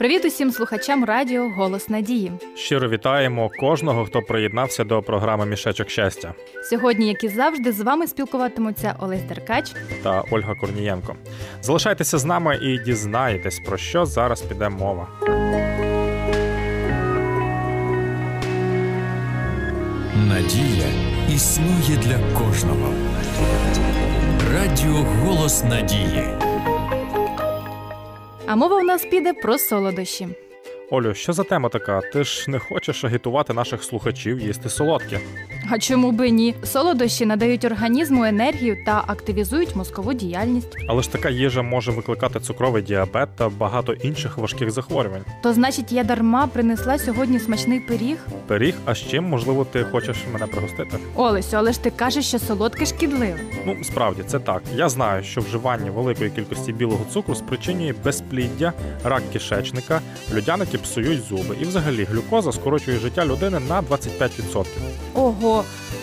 Привіт усім слухачам радіо Голос Надії. Щиро вітаємо кожного, хто приєднався до програми Мішечок щастя. Сьогодні, як і завжди, з вами спілкуватимуться Олесь Деркач та Ольга Корнієнко. Залишайтеся з нами і дізнаєтесь, про що зараз піде мова. Надія існує для кожного. Радіо Голос Надії. А мова у нас піде про солодощі. Олю, що за тема така? Ти ж не хочеш агітувати наших слухачів їсти солодке? А чому би ні? Солодощі надають організму енергію та активізують мозкову діяльність. Але ж така їжа може викликати цукровий діабет та багато інших важких захворювань. То значить, я дарма принесла сьогодні смачний пиріг? Пиріг, а з чим, можливо, ти хочеш мене пригостити? Олесю, але ж ти кажеш, що солодке шкідливе. Ну справді це так. Я знаю, що вживання великої кількості білого цукру спричинює безпліддя, рак кишечника, людяники псують зуби, і взагалі глюкоза скорочує життя людини на 25%. Ого,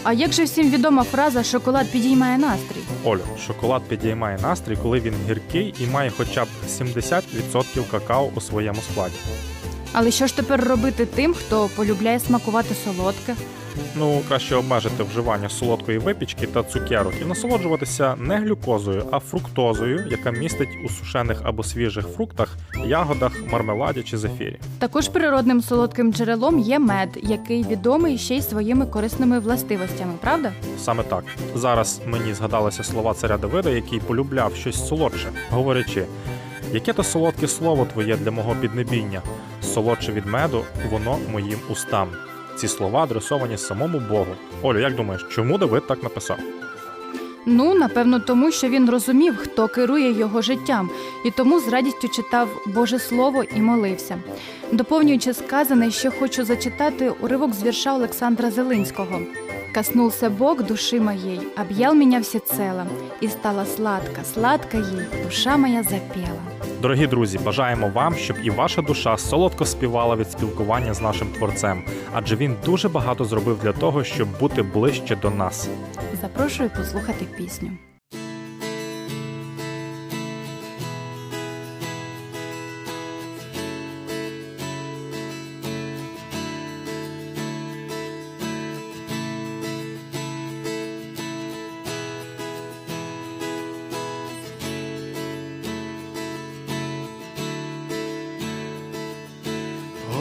а як же всім відома фраза шоколад підіймає настрій? Олю, шоколад підіймає настрій, коли він гіркий і має хоча б 70% какао у своєму складі. Але що ж тепер робити тим, хто полюбляє смакувати солодке? Ну, краще обмежити вживання солодкої випічки та цукерок і насолоджуватися не глюкозою, а фруктозою, яка містить у сушених або свіжих фруктах, ягодах, мармеладі чи зефірі. Також природним солодким джерелом є мед, який відомий ще й своїми корисними властивостями, правда? Саме так зараз мені згадалися слова царя Давида, який полюбляв щось солодше, говорячи. Яке то солодке слово твоє для мого піднебіння, солодше від меду, воно моїм устам. Ці слова адресовані самому Богу. Олю, як думаєш, чому Давид так написав? Ну, напевно, тому що він розумів, хто керує його життям, і тому з радістю читав Боже Слово і молився. Доповнюючи сказане, що хочу зачитати уривок з вірша Олександра Зелинського. Коснулся Бог души моей, объял меня всецело, и стала сладко, сладко ей, душа моя запела. Дорогі друзі, бажаємо вам, щоб і ваша душа солодко співала від спілкування з нашим творцем, адже він дуже багато зробив для того, щоб бути ближче до нас. Запрошую послухати пісню.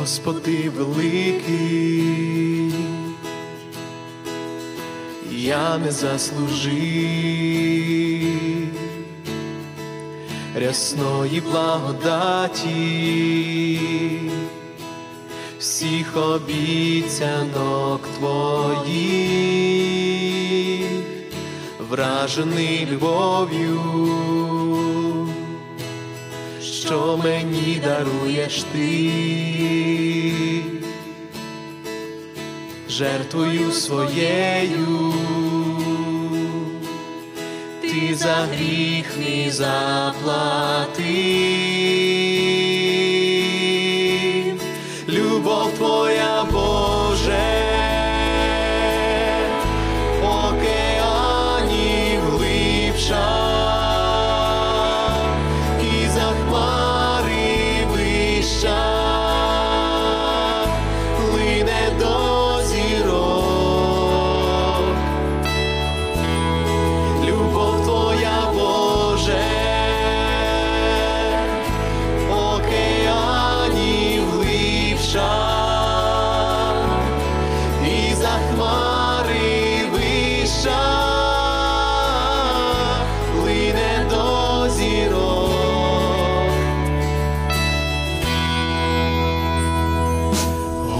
Господи великий, я не заслужив рясної благодаті, всіх обіцянок твоїх, вражений любов'ю що мені даруєш ти, жертвою своєю, ти за гріх мій заплатив, любов твоя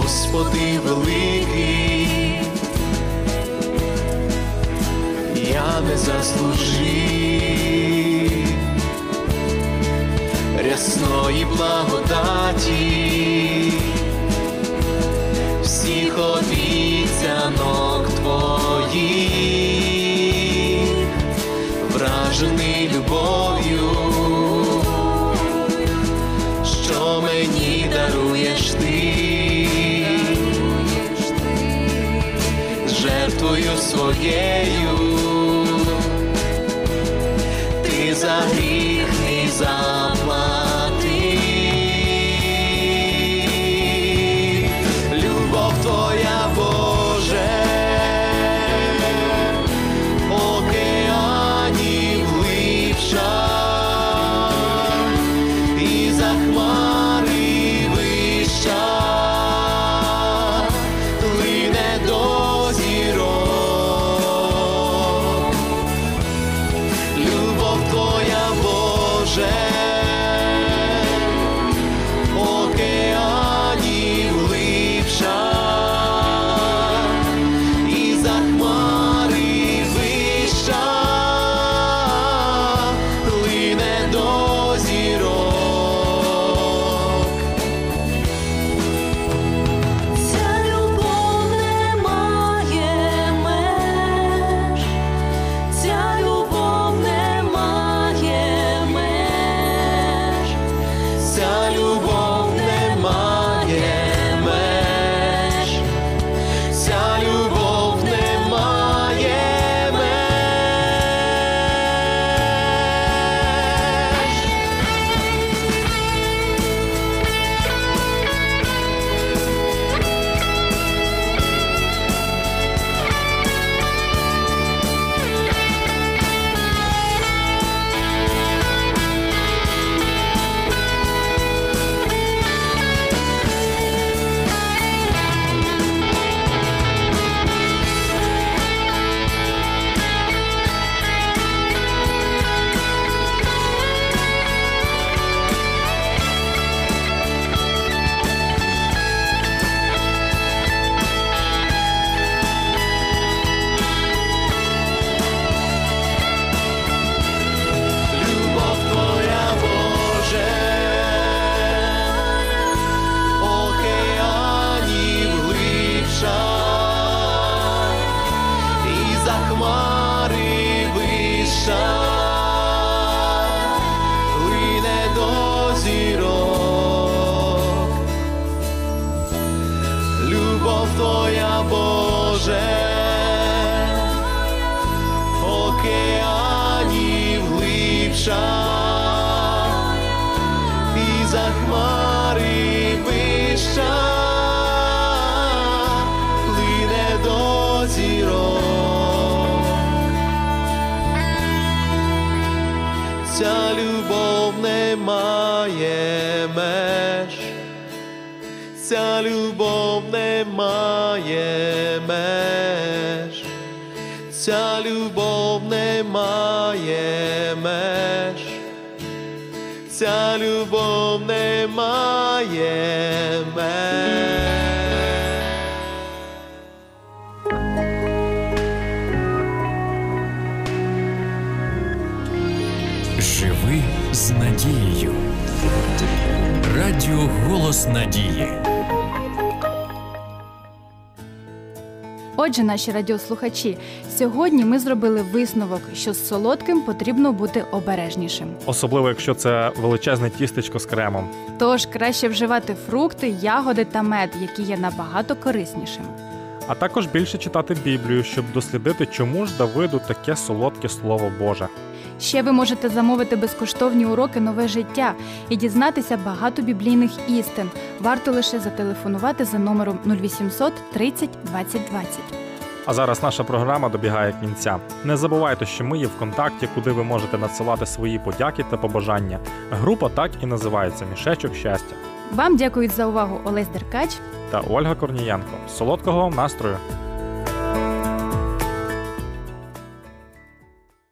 Господи великий, я не заслужив рясної благодаті, всіх обіцянок твоїх, вражений любов'ю, жертвою своєю, ти за гріх мій заплатив, Boże. Глибша, і за хмари вища, плине до зірок. Ця любов не має меж, ця любов не має меж, ця любов не має ця любов не має меж. Живи з надією. Радіо Голос Надії. Отже, наші радіослухачі, сьогодні ми зробили висновок, що з солодким потрібно бути обережнішим. Особливо, якщо це величезне тістечко з кремом. Тож краще вживати фрукти, ягоди та мед, які є набагато кориснішими. А також більше читати Біблію, щоб дослідити, чому ж Давиду таке солодке слово Боже. Ще ви можете замовити безкоштовні уроки нове життя і дізнатися багато біблійних істин. Варто лише зателефонувати за номером 0800 30 20 20. А зараз наша програма добігає кінця. Не забувайте, що ми є в контакті, куди ви можете надсилати свої подяки та побажання. Група так і називається Мішечок щастя. Вам дякують за увагу Олесь Деркач. Та Ольга Корнієнко. Солодкого вам настрою!